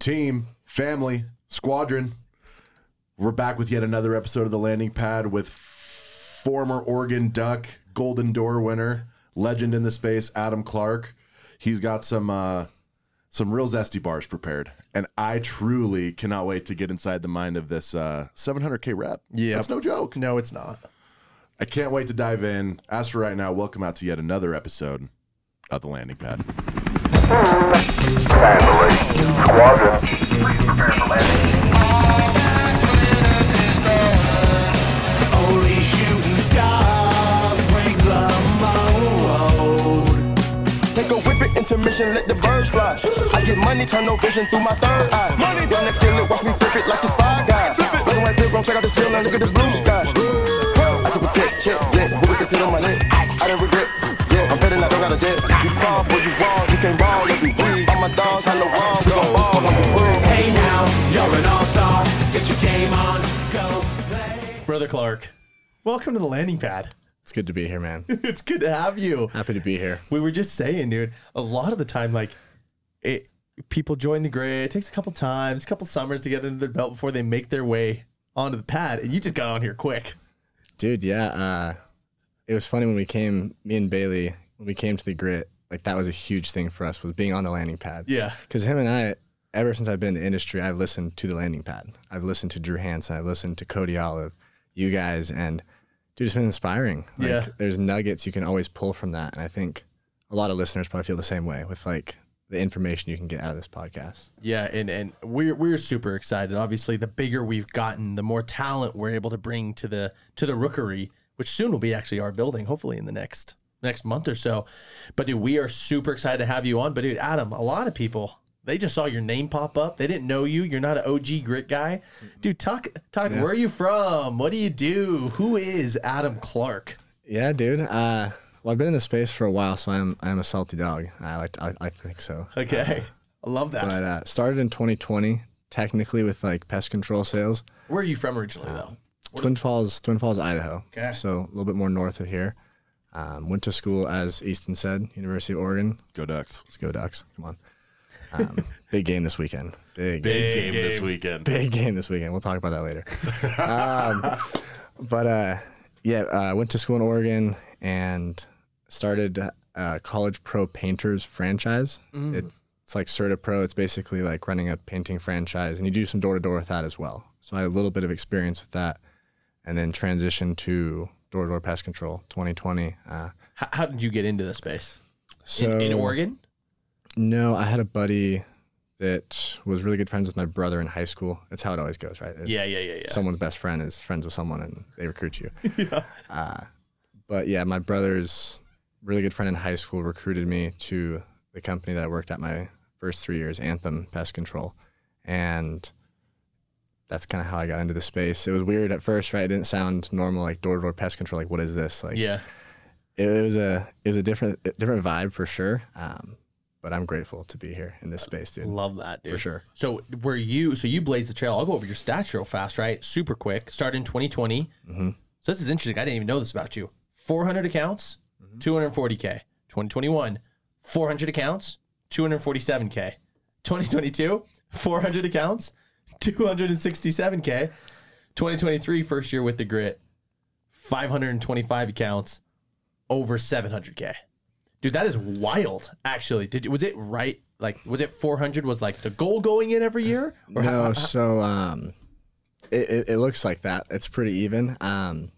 team, family, squadron. We're back with yet another episode of the landing pad with former Oregon Duck Golden Door winner, legend in the space, Adam Clark. He's got some uh, some real zesty bars prepared, and I truly cannot wait to get inside the mind of this uh, 700k rep. Yeah. that's no joke. No, it's not. I can't wait to dive in. As for right now, welcome out to yet another episode of the landing pad. Family. Squadron. Please prepare for landing. The intermission, let the birds fly. I get money, turn no vision through my third eye. Money, run that skillet, watch me flip it like it's five guys. Looking right there, gon' check out the ceiling, look at the blue sky. I took a tip, check, yeah, what can sit on my neck. I didn't regret, yeah, I'm betting I don't got a debt. You crawl for you you can't ball every week. All my dogs, I know wrong, we gon' ball like a fool. Hey now, you're an all-star. Get your game on, go play. Brother Clark, welcome to the landing pad. It's good to be here, man. it's good to have you. Happy to be here. We were just saying, dude, a lot of the time, like, it, people join the grit. It takes a couple times, a couple summers to get into their belt before they make their way onto the pad. And you just got on here quick. Dude, yeah. Uh, it was funny when we came, me and Bailey, when we came to the grit, like that was a huge thing for us was being on the landing pad. Yeah. Because him and I, ever since I've been in the industry, I've listened to the landing pad. I've listened to Drew Hansen. I've listened to Cody Olive, you guys, and dude, it's been inspiring. Like, Yeah. There's nuggets you can always pull from that. And I think a lot of listeners probably feel the same way with like the information you can get out of this podcast. Yeah, and and we're we're super excited. Obviously, the bigger we've gotten, the more talent we're able to bring to the to the rookery, which soon will be actually our building, hopefully in the next next month or so. But dude, we are super excited to have you on. But dude, Adam, a lot of people they just saw your name pop up. They didn't know you. You're not an OG grit guy, dude. Talk talk. Where are you from? What do you do? Who is Adam Clark? Yeah, dude. Uh, well, I've been in the space for a while, so I'm I'm a salty dog. I like I, I think so. Okay, I love that. But uh, started in 2020, technically with like pest control sales. Where are you from originally, though? Twin Falls, Twin Falls, Idaho. Okay. So a little bit more north of here. Um, went to school as Easton said, University of Oregon. Go Ducks. Let's go Ducks! Come on. Um, big game this weekend. Big, Big game this weekend. big game this weekend. We'll talk about that later. um, but uh, yeah, I uh, went to school in Oregon and started uh, College Pro Painters franchise. It, it's like CertaPro. It's basically like running a painting franchise, and you do some door to door with that as well. So I had a little bit of experience with that, and then transitioned to door to door pest control 2020. Uh, How, how did you get into the space so in, in Oregon? No, I had a buddy that was really good friends with my brother in high school. That's how it always goes, right? Yeah, yeah, yeah, yeah. someone's best friend is friends with someone and they recruit you. Uh, but yeah, my brother's really good friend in high school recruited me to the company that I worked at my first three years, Anthem Pest Control. And that's kind of how I got into the space. It was weird at first, right? It didn't sound normal, like door to door pest control. Like, what is this? Like, yeah. it, it was a it was a different different vibe for sure. Um, but I'm grateful to be here in this space, dude. Love that, dude. For sure. So were you? So you blazed the trail. I'll go over your stats real fast, right? Super quick. Started in 2020. Mm-hmm. So this is interesting. I didn't even know this about you. 400 accounts, Mm-hmm. 240k. 2021, 400 accounts, 247k. 2022, 400 accounts, 267k. 2023, first year with the grit, 525 accounts, over 700k. Dude, that is wild. Actually, did was it right? Like, was it 400? Was like the goal going in every year? Or how- No, so um, it, it, it looks like that. It's pretty even. Um,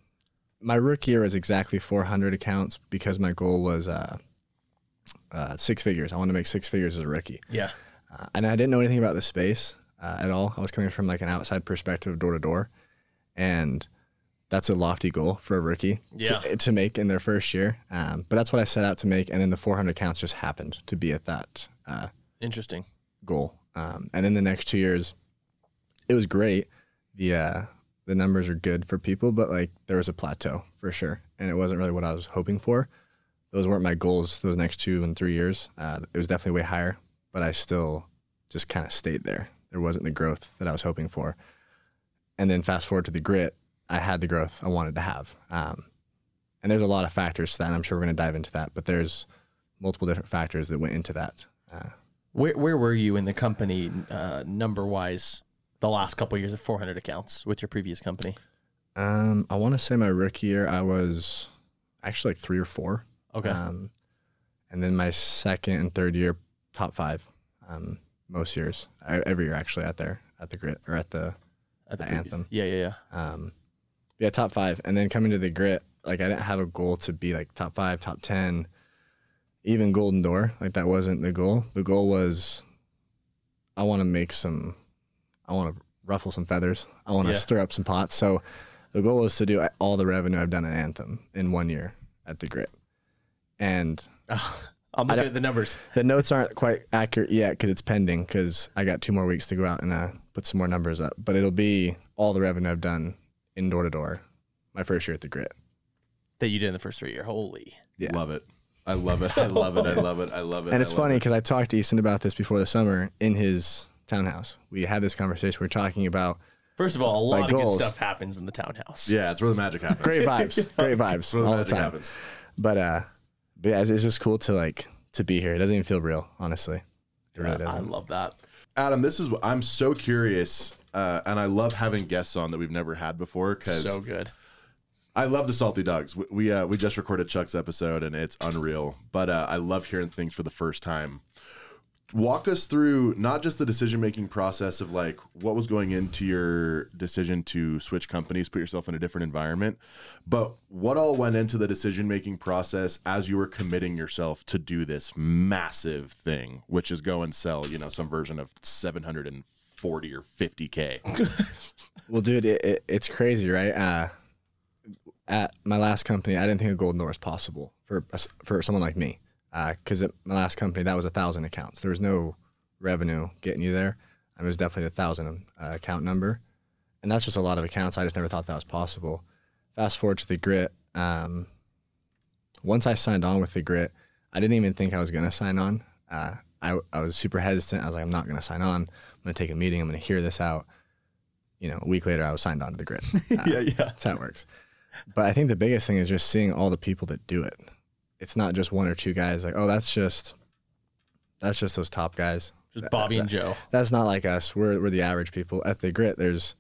my rookie year was exactly 400 accounts because my goal was uh, uh, six figures. I wanted to make six figures as a rookie. yeah. Uh, and I didn't know anything about the space uh, at all. I was coming from like an outside perspective, door to door, and that's a lofty goal for a rookie Yeah. to, to make in their first year. Um, but that's what I set out to make, and then the 400 counts just happened to be at that uh, Interesting. goal. Um, and then the next two years, it was great. The uh, the numbers are good for people, but like there was a plateau for sure, and it wasn't really what I was hoping for. Those weren't my goals. Those next two and three years, uh, it was definitely way higher, but I still just kind of stayed there. There wasn't the growth that I was hoping for. And then fast forward to the grit, I had the growth I wanted to have. Um, and there's a lot of factors to that. And I'm sure we're going to dive into that, but there's multiple different factors that went into that. Uh, Where where were you in the company uh, number wise the last couple years of 400 accounts with your previous company? Um, I want to say my rookie year, I was actually like three or four. Okay. Um, and then my second and third year, top five. Um, most years, I, every year actually at there at the grit or at the At the previous- anthem. Yeah, yeah, yeah. Um, yeah, top five. And then coming to the grit, like I didn't have a goal to be like top five, top 10, even golden door. Like that wasn't the goal. The goal was I want to make some, I want to ruffle some feathers. I want to Yeah. stir up some pots. So the goal was to do all the revenue I've done at Anthem in one year at the grit. And I'm looking at the numbers. the notes aren't quite accurate yet because it's pending because I got two more weeks to go out and uh, put some more numbers up. But it'll be all the revenue I've done in door to door my first year at the grit. that you did in the first three year. Holy. Yeah. Love it. I love it. I love it. I love it. I love it. And it's love funny it. because I talked to Easton about this before the summer in his townhouse. We had this conversation. We are talking about First of all, a lot of goals. good stuff happens in the townhouse. Yeah, it's where the magic happens. great vibes, great vibes where the all the time. happens. But uh, but yeah, it's, it's just cool to like to be here. It doesn't even feel real, honestly. It really I doesn't. love that. Adam, this is what I'm so curious, uh, and I love having guests on that we've never had before because So good. I love the salty dogs. We we, uh, we just recorded Chuck's episode and it's unreal, but uh, I love hearing things for the first time. Walk us through not just the decision making process of like what was going into your decision to switch companies, put yourself in a different environment, but what all went into the decision making process as you were committing yourself to do this massive thing, which is go and sell, you know, some version of 740 or 50K. Well, dude, it, it, it's crazy, right? Uh, at my last company, I didn't think a golden door was possible for for someone like me. Because at my last company, that was a thousand accounts. There was no revenue getting you there. I mean, it was definitely a thousand uh, account number, and that's just a lot of accounts. I just never thought that was possible. Fast forward to the grit. Um, once I signed on with the grit, I didn't even think I was gonna sign on. Uh, I I was super hesitant. I was like, I'm not gonna sign on. I'm gonna take a meeting. I'm gonna hear this out you know, a week later I was signed on to the grit. Yeah, yeah. That's how it works. But I think the biggest thing is just seeing all the people that do it. It's not just one or two guys like, oh, that's just that's just those top guys. Just Bobby and Joe. That's not like us. We're we're the average people. At the grit, there's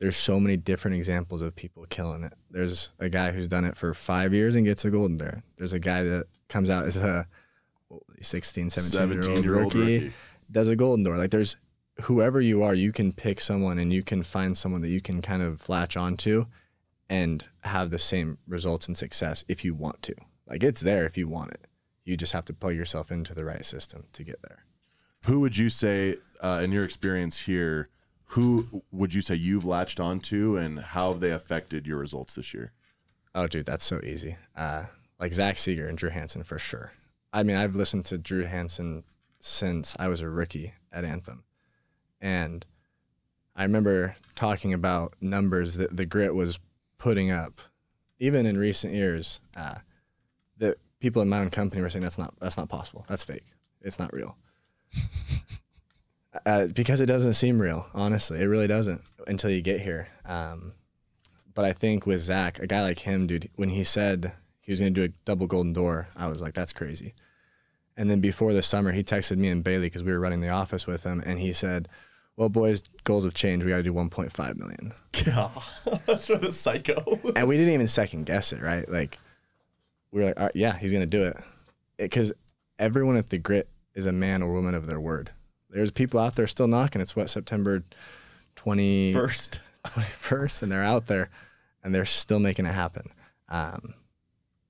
there's so many different examples of people killing it. There's a guy who's done it for five years and gets a golden bear. There's a guy that comes out as a what, 16, 17 year old 17-year-old rookie, rookie. does a golden door. Like there's whoever you are, you can pick someone and you can find someone that you can kind of latch onto and have the same results and success if you want to. Like it's there if you want it. You just have to plug yourself into the right system to get there. Who would you say, uh, in your experience here, who would you say you've latched onto and how have they affected your results this year? Oh, dude, that's so easy. Uh, like Zach Seeger and Drew Hansen for sure. I mean, I've listened to Drew Hansen since I was a rookie at Anthem. And I remember talking about numbers that the grit was putting up, even in recent years, uh, that people in my own company were saying that's not that's not possible. That's fake. It's not real. uh, because it doesn't seem real. Honestly, it really doesn't until you get here. Um, but I think with Zach, a guy like him, dude, when he said he was going to do a double golden door, I was like, that's crazy. And then before the summer, he texted me and Bailey because we were running the office with him, and he said, "Well, boys, goals have changed. We got to do 1.5 million." Yeah. That's what a psycho. And we didn't even second guess it, right? Like, we were like, All right, "Yeah, he's going to do it," because everyone at the grit is a man or woman of their word. There's people out there still knocking. It's what September 20 First. 21st and they're out there and they're still making it happen. Um,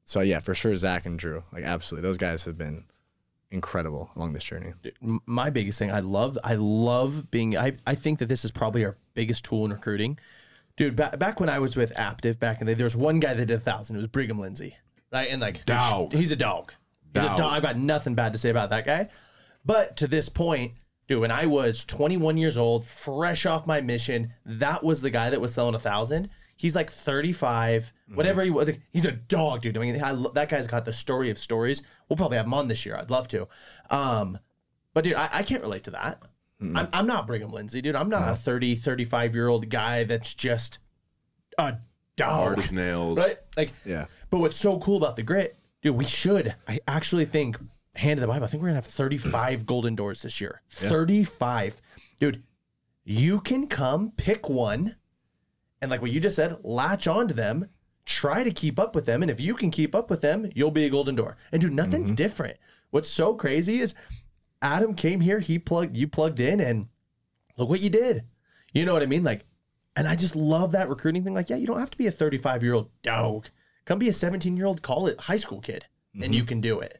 so yeah, for sure, Zach and Drew, like absolutely, those guys have been incredible along this journey. My biggest thing I love I love being I, I think that this is probably our biggest tool in recruiting. Dude, back, back when I was with Aptive back in the day, there was one guy that did a thousand. It was Brigham Lindsay. Right? And like Dog. he's a dog. He's Dog. a dog. I've got nothing bad to say about that guy. But to this point, dude, when I was 21 years old, fresh off my mission, that was the guy that was selling a thousand. He's like 35, mm-hmm. whatever he was. He's a dog, dude. I mean, I, that guy's got the story of stories. We'll probably have him on this year. I'd love to. Um, but dude, I, I can't relate to that. Mm-hmm. I'm, I'm not Brigham Lindsay, dude. I'm not mm-hmm. a 30, 35 year old guy that's just a dog. Hard as nails. Right? Like, Yeah. But what's so cool about the grit, dude, we should. I actually think hand of the Bible. I think we're gonna have 35 golden doors this year. 35. Dude, you can come pick one and like what you just said, latch onto them, try to keep up with them. And if you can keep up with them, you'll be a golden door. And dude, nothing's mm-hmm. different. What's so crazy is Adam came here, he plugged you plugged in and look what you did. You know what I mean? Like, and I just love that recruiting thing. Like, yeah, you don't have to be a 35 year old dog. Come be a 17 year old, call it high school kid, and you can do it.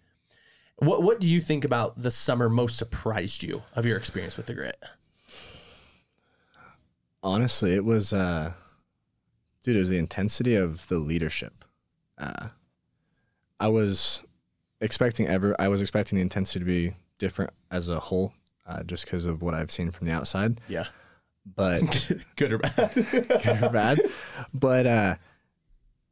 What What do you think about the summer most surprised you of your experience with the grit? honestly, it was, uh, dude, it was the intensity of the leadership. Uh, I was expecting ever, I was expecting the intensity to be different as a whole, uh, just because of what I've seen from the outside. Yeah, But good or bad? good or bad. But uh,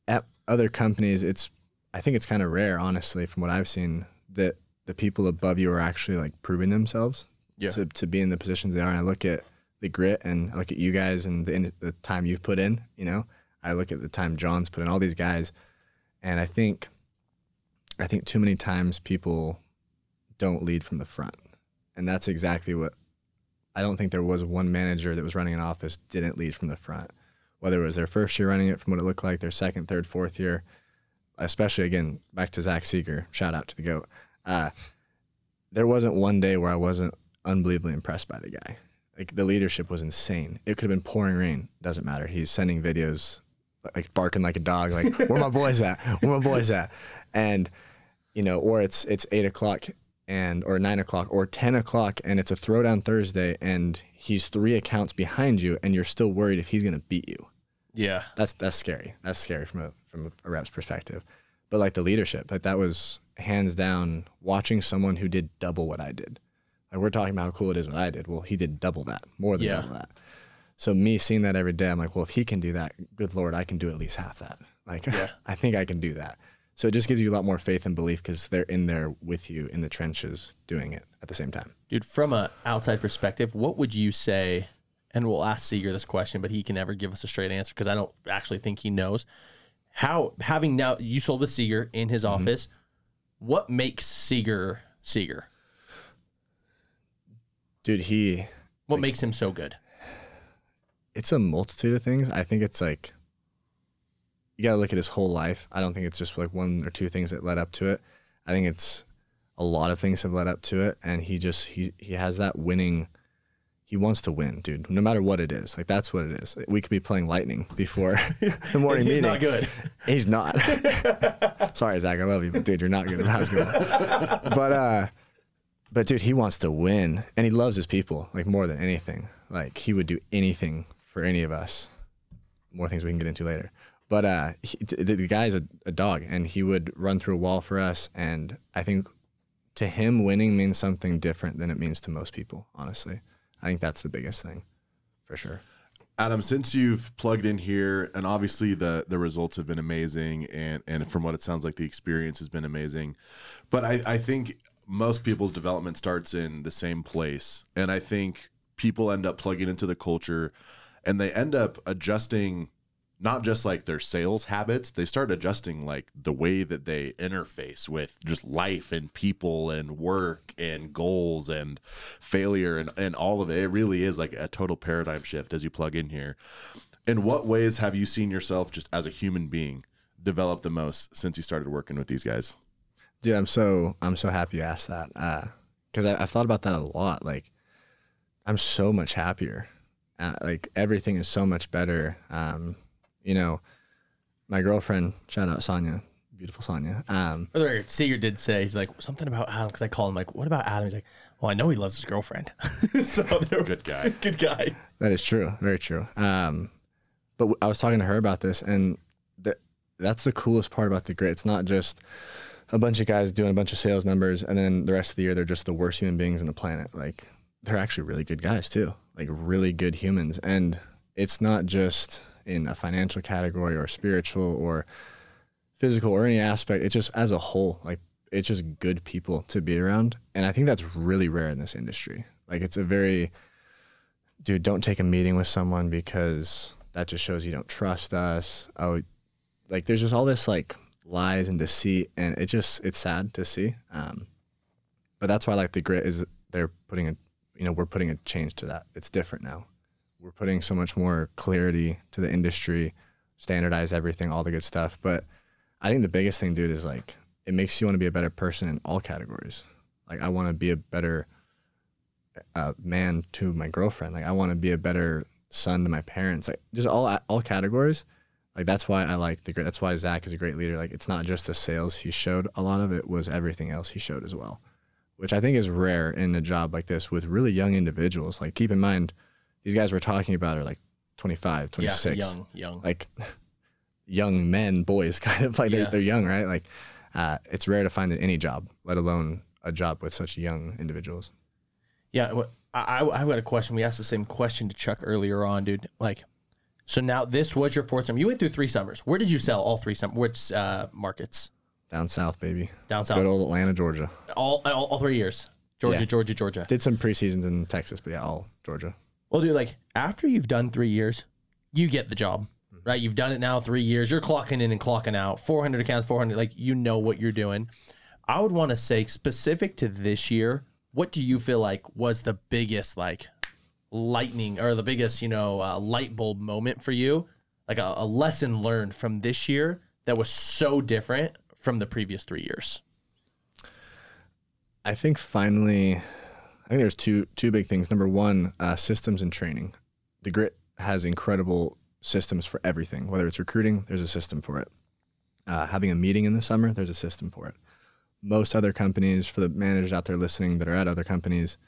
at other companies, it's I think it's kind of rare, honestly, from what I've seen, that the people above you are actually like proving themselves Yeah. to, to be in the positions they are. And I look at the grit and I look at you guys and the, the time you've put in. You know, I look at the time John's put in. All these guys, and I think I think too many times people don't lead from the front, and that's exactly what I don't think there was one manager that was running an office didn't lead from the front. Whether it was their first year running it from what it looked like, their second, third, fourth year, especially again, back to Zach Seeger, shout out to the GOAT. Uh, there wasn't one day where I wasn't unbelievably impressed by the guy. Like the leadership was insane. It could have been pouring rain, doesn't matter. He's sending videos like barking like a dog, like, where my boys at? Where my boys at? And, you know, or it's it's eight o'clock and or nine o'clock or ten o'clock and it's a throwdown Thursday and he's three accounts behind you and you're still worried if he's gonna beat you. yeah, That's that's scary. That's scary from a from a rep's perspective. But like the leadership, like that was hands down watching someone who did double what I did. Like we're talking about how cool it is what I did. Well, he did double that, more than Yeah. double that. So me seeing that every day, I'm like, well, if he can do that, good lord, I can do at least half that. Like, I think I can do that. So it just gives you a lot more faith and belief because they're in there with you in the trenches doing it at the same time. dude. From an outside perspective, what would you say? And we'll ask Seeger this question, but he can never give us a straight answer because I don't actually think he knows. How having now you sold with Seeger in his mm-hmm. office, what makes Seeger Seeger? Dude, he What makes him so good? it's a multitude of things. I think it's like you gotta look at his whole life. I don't think it's just like one or two things that led up to it. I think it's a lot of things have led up to it, and he just he he has that winning. He wants to win, dude. No matter what it is, like that's what it is. We could be playing lightning before the morning He's meeting. not good. He's not. Sorry, Zach. I love you, but dude, you're not good at basketball. but uh, but dude, he wants to win, and he loves his people like more than anything. Like he would do anything for any of us. More things we can get into later. But uh, he, the, guy's a, a dog, and he would run through a wall for us. And I think to him, winning means something different than it means to most people. Honestly, I think that's the biggest thing, for sure. Adam, since you've plugged in here, and obviously the the results have been amazing, and and from what it sounds like, the experience has been amazing. But I I think most people's development starts in the same place, and I think people end up plugging into the culture, and they end up adjusting not just like their sales habits, they start adjusting like the way that they interface with just life and people and work and goals and failure and, and all of it. It really is like a total paradigm shift as you plug in here. In what ways have you seen yourself just as a human being develop the most since you started working with these guys? Dude, I'm so I'm so happy you asked that because I, I thought about that a lot. Like, I'm so much happier. Uh, like everything is so much better. Um, you know, my girlfriend, shout out Sonia, beautiful Sonia. Um, For the record, Seeger did say he's like something about Adam because I called him like, "What about Adam?" He's like, "Well, I know he loves his girlfriend." so they're Good guy. good guy. That is true. Very true. Um, but w- I was talking to her about this, and th- that's the coolest part about the grit. It's not just a bunch of guys doing a bunch of sales numbers, and then the rest of the year they're just the worst human beings on the planet. Like they're actually really good guys too, like really good humans. And it's not just in a financial category or spiritual or physical or any aspect. It's just as a whole, like it's just good people to be around, and I think that's really rare in this industry. Like it's a very dude, don't take a meeting with someone because that just shows you don't trust us. Oh, like there's just all this like lies and deceit, and it just it's sad to see. Um, but that's why like the grit is they're putting a, you know, we're putting a change to that. It's different now. We're putting so much more clarity to the industry, standardize everything, all the good stuff. But I think the biggest thing, dude, is like it makes you want to be a better person in all categories. Like I want to be a better uh, man to my girlfriend. Like I want to be a better son to my parents. Like just all all categories. Like that's why I like the great. That's why Zach is a great leader. Like it's not just the sales he showed. A lot of it was everything else he showed as well, which I think is rare in a job like this with really young individuals. Like keep in mind, these guys we're talking about are like 25, 26, Yeah, young, young. like young men, boys, kind of like Yeah. they're, they're young, right? Like uh, it's rare to find any job, let alone a job with such young individuals. Yeah, I, I I've got a question. We asked the same question to Chuck earlier on, dude. Like, so now this was your fourth summer. You went through three summers. Where did you sell all three summers? Which uh, markets? Down south, baby. Down south. Good old Atlanta, Georgia. All, all all three years. Georgia, Yeah. Georgia, Georgia. Did some preseasons in Texas, but yeah, all Georgia. Well, dude, like after you've done three years, you get the job, right? You've done it now three years. You're clocking in and clocking out. 400 accounts, 400. Like you know what you're doing. I would want to say specific to this year. What do you feel like was the biggest like lightning or the biggest you know uh, light bulb moment for you? Like a, a lesson learned from this year that was so different from the previous three years. I think finally, I think there's two two big things. Number one, uh, systems and training. The Grit has incredible systems for everything. Whether it's recruiting, there's a system for it. Uh, having a meeting in the summer, there's a system for it. Most other companies, for the managers out there listening that are at other companies,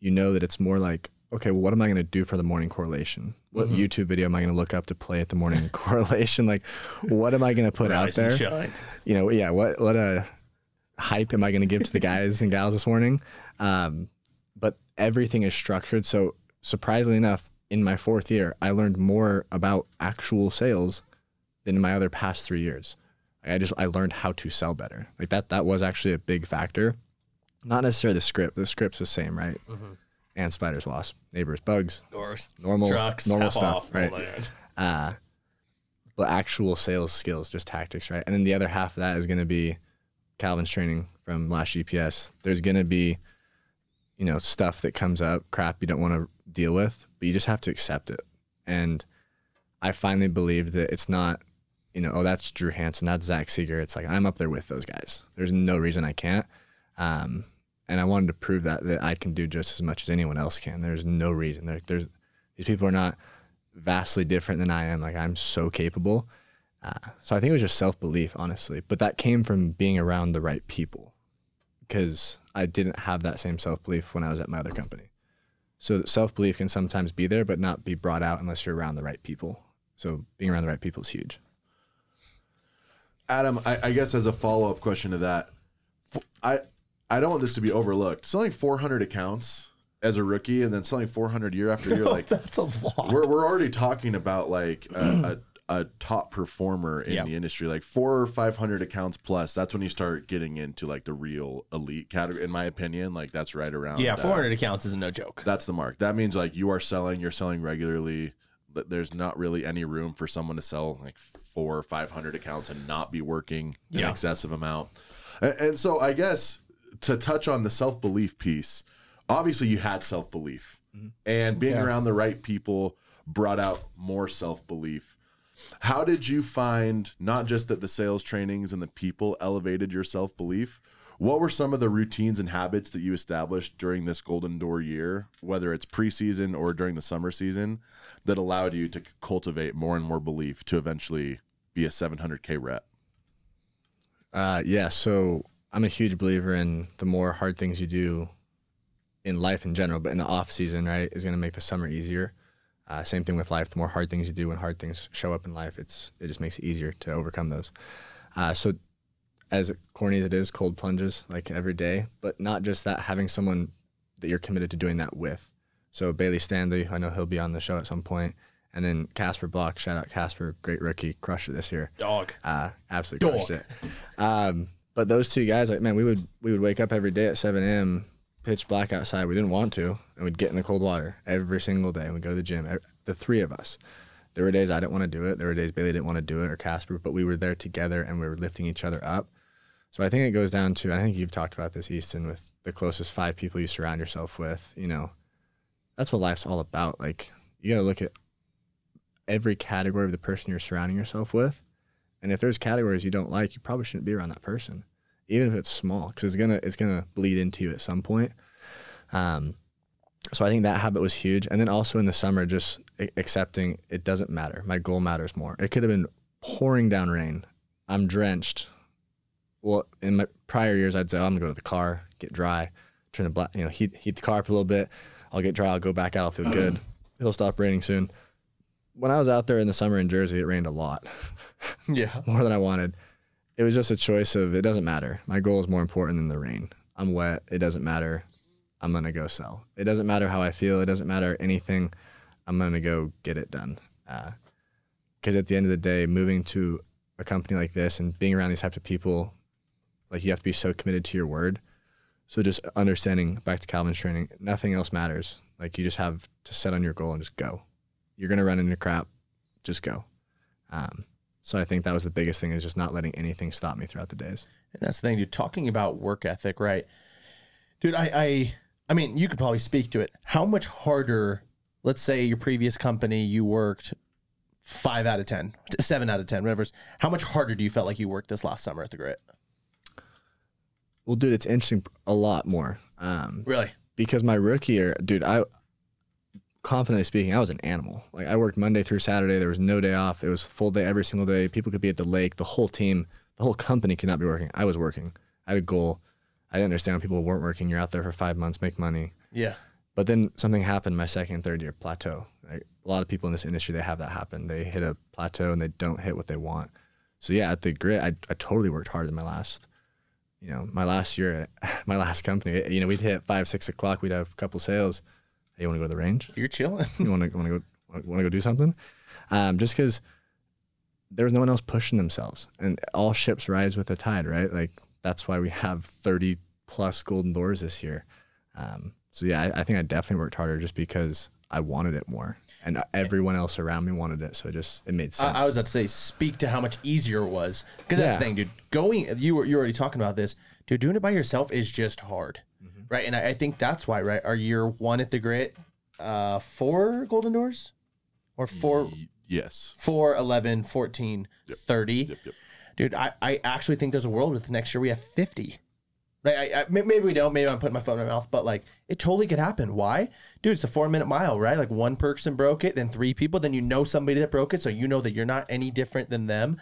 you know that it's more like, okay, well, what am I going to do for the morning correlation? What YouTube video am I going to look up to play at the morning correlation? Like, what am I going to put out there? you know, yeah, what what a hype am I going to give to the guys and gals this morning? Um, but everything is structured. So surprisingly enough, in my fourth year, I learned more about actual sales than in my other past three years. I just I learned how to sell better. Like that that was actually a big factor. Not necessarily the script. The script's the same, right? And spiders, wasps, neighbors, bugs, Doors, normal trucks, normal stuff, off, right? uh, but actual sales skills, just tactics, right? And then the other half of that is going to be Calvin's training from last GPS. There's going to be, you know, stuff that comes up, crap you don't want to deal with, but you just have to accept it. And I finally believe that it's not, you know, oh, that's Drew Hansen, that's Zach Seeger. It's like I'm up there with those guys. There's no reason I can't. Um, and I wanted to prove that that I can do just as much as anyone else can. There's no reason. There, there's these people are not vastly different than I am. Like I'm so capable. Uh, so I think it was just self belief, honestly. But that came from being around the right people, because I didn't have that same self belief when I was at my other company. So self belief can sometimes be there, but not be brought out unless you're around the right people. So being around the right people is huge. Adam, I, I guess as a follow up question to that, I I don't want this to be overlooked. Selling 400 accounts as a rookie and then selling 400 year after year, like That's a lot. we're we're already talking about like a, a, top performer in Yeah. the industry, like four or 500 accounts plus. That's when you start getting into like the real elite category. In my opinion, like that's right around. Yeah, uh, 400 accounts is no joke. That's the mark. That means like you are selling, you're selling regularly. But there's not really any room for someone to sell like four or five hundred accounts and not be working an Yeah. excessive amount. And, and so I guess to touch on the self belief piece, obviously you had self belief, and being around the right people brought out more self belief. How did you find not just that the sales trainings and the people elevated your self belief? What were some of the routines and habits that you established during this Golden Door year, whether it's preseason or during the summer season, that allowed you to cultivate more and more belief to eventually be a 700K rep? Uh, yeah, so I'm a huge believer in the more hard things you do in life in general, but in the off season, right, is going to make the summer easier. Uh, same thing with life. The more hard things you do when hard things show up in life, it's it just makes it easier to overcome those. Uh, so, as corny as it is, cold plunges like every day, but not just that. Having someone that you're committed to doing that with. So Bailey Stanley, I know he'll be on the show at some point, and then Casper Block. Shout out Casper, great rookie, crushed it this year Dog. uh, absolutely crushed it. Um, but those two guys, like man, we would we would wake up every day at 7 a.m. pitch black outside. We didn't want to, and we'd get in the cold water every single day. We'd go to the gym. The three of us. There were days I didn't want to do it. There were days Bailey didn't want to do it or Casper, but we were there together and we were lifting each other up. So I think it goes down to I think you've talked about this, Easton, with the closest five people you surround yourself with. You know, that's what life's all about. Like you got to look at every category of the person you're surrounding yourself with, and if there's categories you don't like, you probably shouldn't be around that person, even if it's small, because it's gonna it's gonna bleed into you at some point. Um, so I think that habit was huge, and then also in the summer, just accepting it doesn't matter. My goal matters more. It could have been pouring down rain. I'm drenched. Well, in my prior years, I'd say oh, I'm gonna go to the car, get dry, turn the black, you know, heat heat the car up a little bit. I'll get dry. I'll go back out. I'll feel good. It'll stop raining soon. When I was out there in the summer in Jersey, it rained a lot, Yeah. more than I wanted. It was just a choice of it doesn't matter. My goal is more important than the rain. I'm wet. It doesn't matter. I'm gonna go sell. It doesn't matter how I feel. It doesn't matter anything. I'm gonna go get it done. Because at the end of the day, moving to a company like this and being around these types of people, like you have to be so committed to your word. So just understanding back to Calvin's training, nothing else matters. Like you just have to set on your goal and just go. You're gonna run into crap, just go. Um, so I think that was the biggest thing is just not letting anything stop me throughout the days. And that's the thing, dude. Talking about work ethic, right? Dude, I, I, I mean, you could probably speak to it. How much harder? Let's say your previous company, you worked five out of ten, seven out of ten, whatever. How much harder do you felt like you worked this last summer at the Grit? Well, dude, it's interesting a lot more. Um, Really? because my rookie year, dude, I confidently speaking, I was an animal. Like I worked Monday through Saturday. There was no day off. It was full day every single day. People could be at the lake. The whole team, the whole company could not be working. I was working. I had a goal. I didn't understand when people weren't working. You're out there for five months, make money. Yeah. But then something happened my second and third year plateau. Like, a lot of people in this industry, they have that happen. They hit a plateau and they don't hit what they want. So yeah, at the grit, I, I totally worked harder than my last, you know, my last year, at my last company. You know, we'd hit five, six o'clock. We'd have a couple sales. Hey, you want to go to the range? You're chilling. You want to want to go want to go do something? Um, just because there was no one else pushing themselves, and all ships rise with the tide, right? Like that's why we have thirty plus golden doors this year. Um, so yeah, I, I think I definitely worked harder just because I wanted it more, and everyone else around me wanted it. So it just it made sense. I, I was about to say, speak to how much easier it was. Because that's the thing, dude. Going, you were you were already talking about this, dude. Doing it by yourself is just hard, Mm-hmm. Right? And I, I think that's why, right? Our year one at the Grit, uh, four golden doors, or four, Yes. 4, 11, 14, 30. Yep, yep. Dude, I, I actually think there's a world with next year we have 50. Right? I, I, maybe we don't. Maybe I'm putting my foot in my mouth, but like, it totally could happen. Why? Dude, it's a four minute mile, right? Like, one person broke it, then three people, then you know somebody that broke it, so you know that you're not any different than them.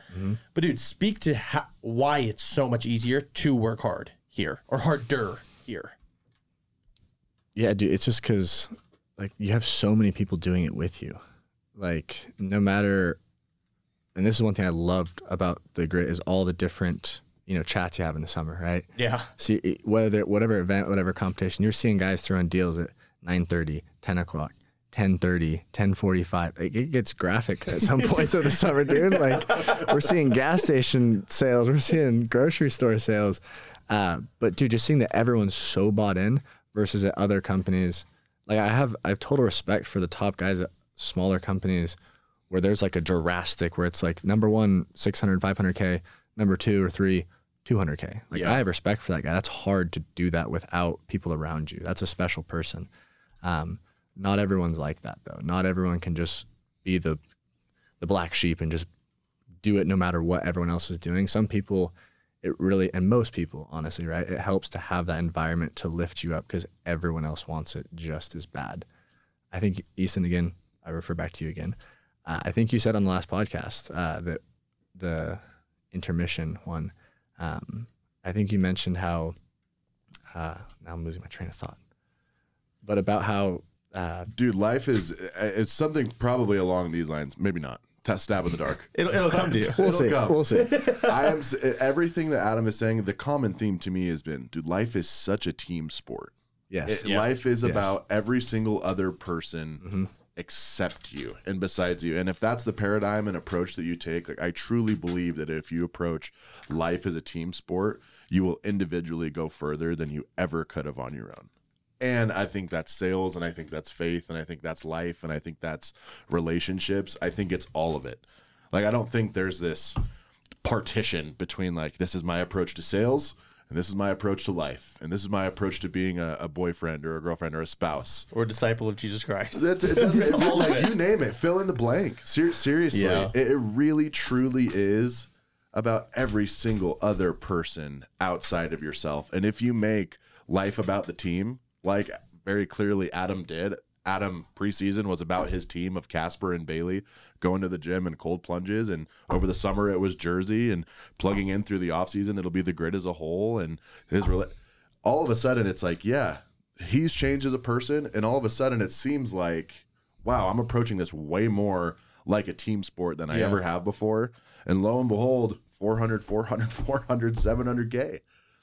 But, dude, speak to how, why it's so much easier to work hard here or harder here. Yeah, dude, it's just because like you have so many people doing it with you. Like no matter, and this is one thing I loved about the grit is all the different you know chats you have in the summer, right? Yeah. See whether whatever event, whatever competition, you're seeing guys throwing deals at 9:30, 10 o'clock. 10:30, 10:45. Like, it gets graphic at some points of the summer, dude. Like we're seeing gas station sales, we're seeing grocery store sales. Uh, but dude, just seeing that everyone's so bought in versus at other companies. Like I have, I have total respect for the top guys at smaller companies where there's like a drastic where it's like number one 600 500k number two or three 200k like Yeah. i have respect for that guy. That's hard to do that without people around you. That's a special person. Um, not everyone's like that though. Not everyone can just be the the black sheep and just do it no matter what everyone else is doing. Some people it really and most people honestly right it helps to have that environment to lift you up because everyone else wants it just as bad I think Easton again. I refer back to you again. Uh, I think you said on the last podcast uh, that the intermission one. Um, I think you mentioned how. Uh, now I'm losing my train of thought. But about how. Uh, Dude, life is it's something probably along these lines. Maybe not. Ta- Stab in the dark. It'll, it'll come to you. we'll It'll see. come. We'll see. I am everything that Adam is saying. The common theme to me has been, dude, life is such a team sport. Yes. It- Life is Yes. Mm-hmm. about every single other person except you and besides you. And if that's the paradigm and approach that you take, like I truly believe that if you approach life as a team sport, you will individually go further than you ever could have on your own. And I think that's sales, and I think that's faith, and I think that's life, and I think that's relationships. I think it's all of it. Like I don't think there's this partition between like this is my approach to sales and this is my approach to life and this is my approach to being a, a boyfriend or a girlfriend or a spouse. Or disciple of Jesus Christ. It, it doesn't it, like you name it, fill in the blank. Ser- seriously, Yeah. it, it really truly is about every single other person outside of yourself. And if you make life about the team, like very clearly Adam did, Adam preseason was about his team of Casper and Bailey going to the gym and cold plunges. And over the summer, it was Jersey and plugging in through the offseason, it'll be the grit as a whole. And his, rela- all of a sudden, it's like, yeah, he's changed as a person. And all of a sudden, it seems like, wow, I'm approaching this way more like a team sport than I Yeah. ever have before. And lo and behold, 400, 400, 400, 700K.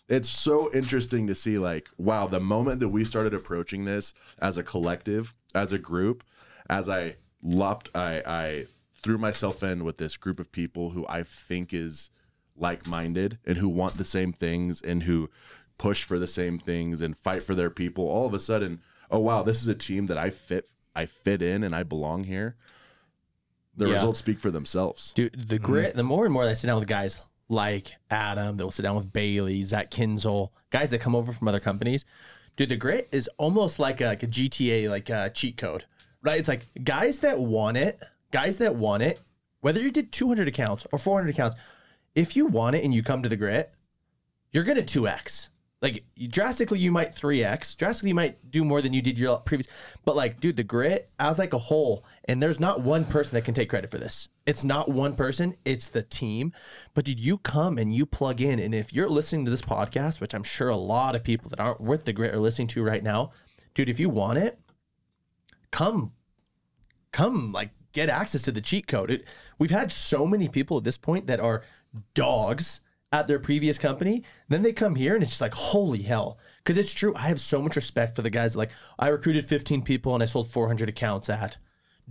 It's so interesting to see, like, wow, the moment that we started approaching this as a collective, as a group, as I lopped, I, I threw myself in with this group of people who I think is like minded and who want the same things and who push for the same things and fight for their people. All of a sudden, oh, wow, this is a team that I fit, I fit in and I belong here. The Yeah. results speak for themselves. Dude, the grit, mm-hmm. the more and more that I sit down with guys like Adam, that will sit down with Bailey, Zach Kinzel, guys that come over from other companies. Dude, the grit is almost like a, like a GTA, like a cheat code, right? It's like guys that want it, guys that want it, whether you did 200 accounts or 400 accounts, if you want it and you come to the grit, you're gonna 2x. Like drastically, you might 3x. Drastically, you might do more than you did your previous. But like, dude, the grit as like a whole, and there's not one person that can take credit for this. It's not one person. It's the team. But dude, you come and you plug in, and if you're listening to this podcast, which I'm sure a lot of people that aren't with the grit are listening to right now, dude, if you want it, come come like get access to the cheat code. It, we've had so many people at this point that are dogs at their previous company. Then they come here and it's just like, holy hell. Because it's true. I have so much respect for the guys that like, I recruited 15 people and I sold 400 accounts at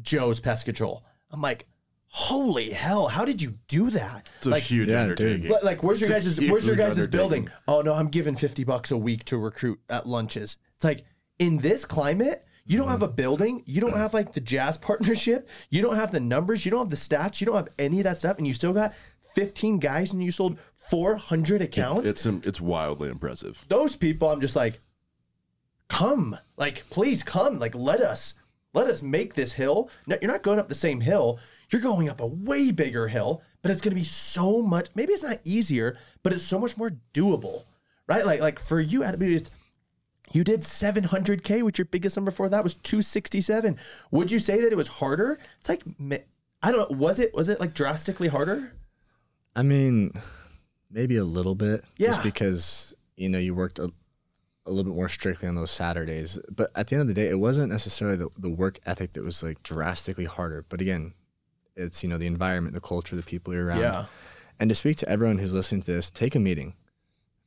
Joe's Pest Control. I'm like, holy hell. How did you do that? It's a like, huge Yeah, undertaking. like, like, where's your It's a guys' where's your guys' building? Oh no, I'm giving 50 bucks a week to recruit at lunches. It's like in this climate, you don't mm-hmm. have a building, you don't have like the jazz partnership, you don't have the numbers, you don't have the stats, you don't have any of that stuff, and you still got 15 guys and you sold 400 accounts. It's it's wildly impressive. Those people, I'm just like, come, like, please come, like, let us, let us make this hill. No, you're not going up the same hill. You're going up a way bigger hill, but it's going to be so much. Maybe it's not easier, but it's so much more doable, right? Like, like for you, Adam, you just- you did 700k, which your biggest number for that was 267. Would you say that it was harder? It's like, I don't know. Was it was it like drastically harder? I mean, maybe a little bit. Yeah. Just because, you know, you worked a, a little bit more strictly on those Saturdays. But at the end of the day, it wasn't necessarily the, the work ethic that was like drastically harder. But again, it's, you know, the environment, the culture, the people you're around. Yeah. And to speak to everyone who's listening to this, take a meeting.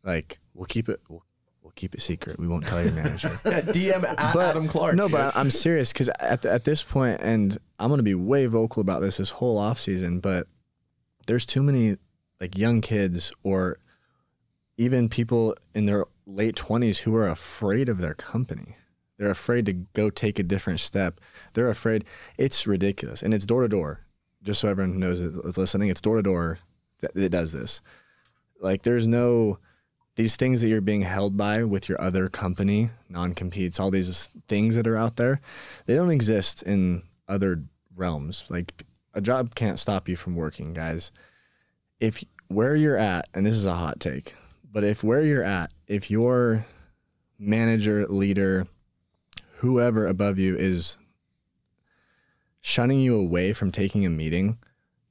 Like, we'll keep it, we'll, we'll keep it secret. We won't tell your manager. Yeah, DM at But- Adam Clark. No, but I'm serious because at, at this point, and I'm going to be way vocal about this this whole off season, but there's too many like young kids or even people in their late 20s who are afraid of their company. They're afraid to go take a different step. They're afraid. It's ridiculous. And it's door to door. Just so everyone knows that's listening, it's door to door that that does this. Like, there's no these things that you're being held by with your other company, non competes, all these things that are out there, they don't exist in other realms. Like a job can't stop you from working, guys. If where you're at, and this is a hot take, but if where you're at, if your manager, leader, whoever above you is shunning you away from taking a meeting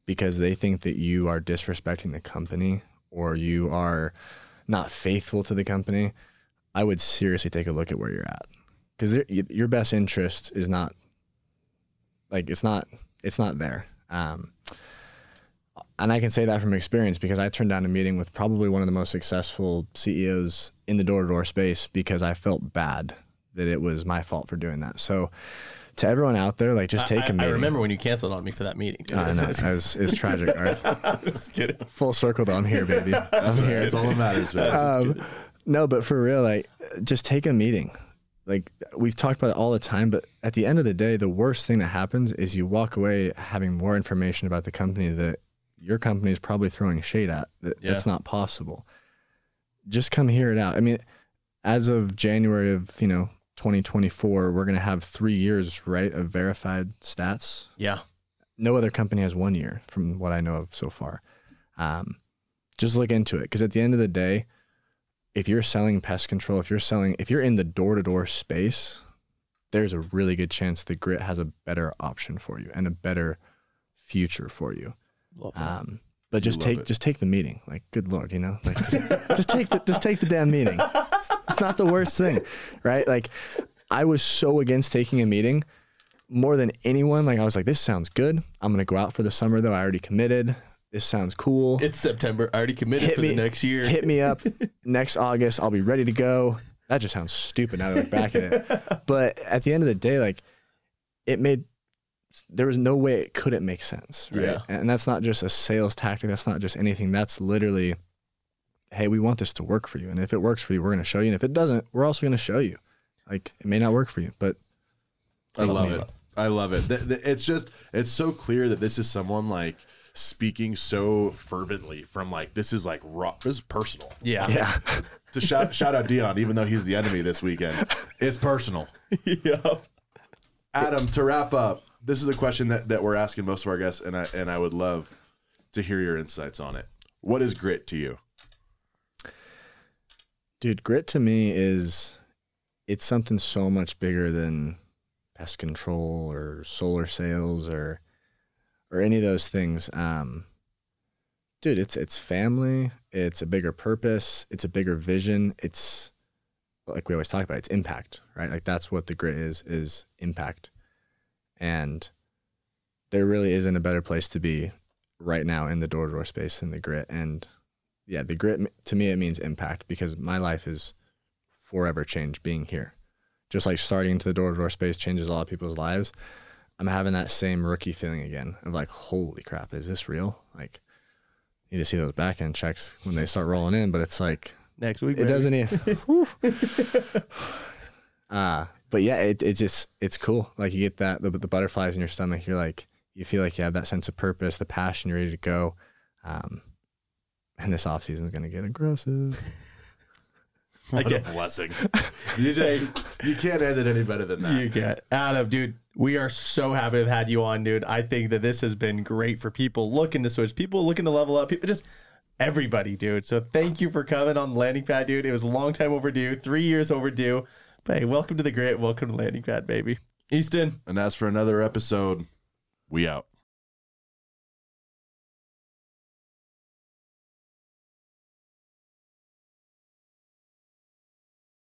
because they think that you are disrespecting the company or you are not faithful to the company, I would seriously take a look at where you're at because your best interest is not like it's not it's not there. Um, and I can say that from experience because I turned down a meeting with probably one of the most successful CEOs in the door to door space because I felt bad that it was my fault for doing that. So to everyone out there, like just take I, a meeting. I remember when you canceled on me for that meeting. dude. I know. It was, it was tragic. All right. Just kidding. Full circle though. I'm here, baby. I'm here. That's all that matters, man. Um, no, but for real, like, just take a meeting. Like we've talked about it all the time, but at the end of the day, the worst thing that happens is you walk away having more information about the company that your company is probably throwing shade at. That, Yeah. That's not possible. Just come hear it out. I mean, as of January of you know 2024, we're gonna have three years right of verified stats. Yeah. No other company has one year, from what I know of so far. Um, just look into it because at the end of the day, if you're selling pest control, if you're selling, if you're in the door to door space, there's a really good chance the grit has a better option for you and a better future for you. Love that. Um, but just take it. just take the meeting. Like, good lord, you know, like just, just take the just take the damn meeting. It's, it's not the worst thing, right? Like, I was so against taking a meeting more than anyone. Like, I was like, this sounds good. I'm gonna go out for the summer though. I already committed. This sounds cool. it's September. I already committed hit for me the next year. Hit me up next August. I'll be ready to go. That just sounds stupid now that I look back at it. But at the end of the day, like it made there was no way it couldn't make sense. Right. Yeah. And that's not just a sales tactic. That's not just anything. That's literally, hey, we want this to work for you. And if it works for you, we're gonna show you. And if it doesn't, we're also gonna show you. Like it may not work for you, but I love it. I love it. It's just it's so clear that this is someone like speaking so fervently from like this is like raw. This is personal. Yeah. yeah. To shout shout out Dion, even though he's the enemy this weekend, it's personal. yeah. Adam, to wrap up, this is a question that, that we're asking most of our guests, and I and I would love to hear your insights on it. What is grit to you? Dude, grit to me is it's something so much bigger than pest control or solar sales or or any of those things. Um dude, it's it's family, it's a bigger purpose, it's a bigger vision, it's like we always talk about, it's impact, right? Like that's what the grit is is impact. And there really isn't a better place to be right now in the door to door space than the grit and yeah, the grit to me it means impact because my life is forever changed being here. Just like starting into the door to door space changes a lot of people's lives. I'm having that same rookie feeling again of like, holy crap, is this real? Like, you need to see those back end checks when they start rolling in, but it's like Next week. it baby. doesn't even. uh, but yeah, it, it just it's cool. Like you get that the, the butterflies in your stomach. You're like you feel like you have that sense of purpose, the passion. You're ready to go. Um, and this off season is gonna get aggressive. What a blessing. You just you can't end it any better than that. You get out of dude. We are so happy to have had you on, dude. I think that this has been great for people looking to switch, people looking to level up, people just everybody, dude. So thank you for coming on landing pad, dude. It was a long time overdue, three years overdue. But hey, welcome to the great, welcome to landing pad, baby. Easton. And as for another episode, we out.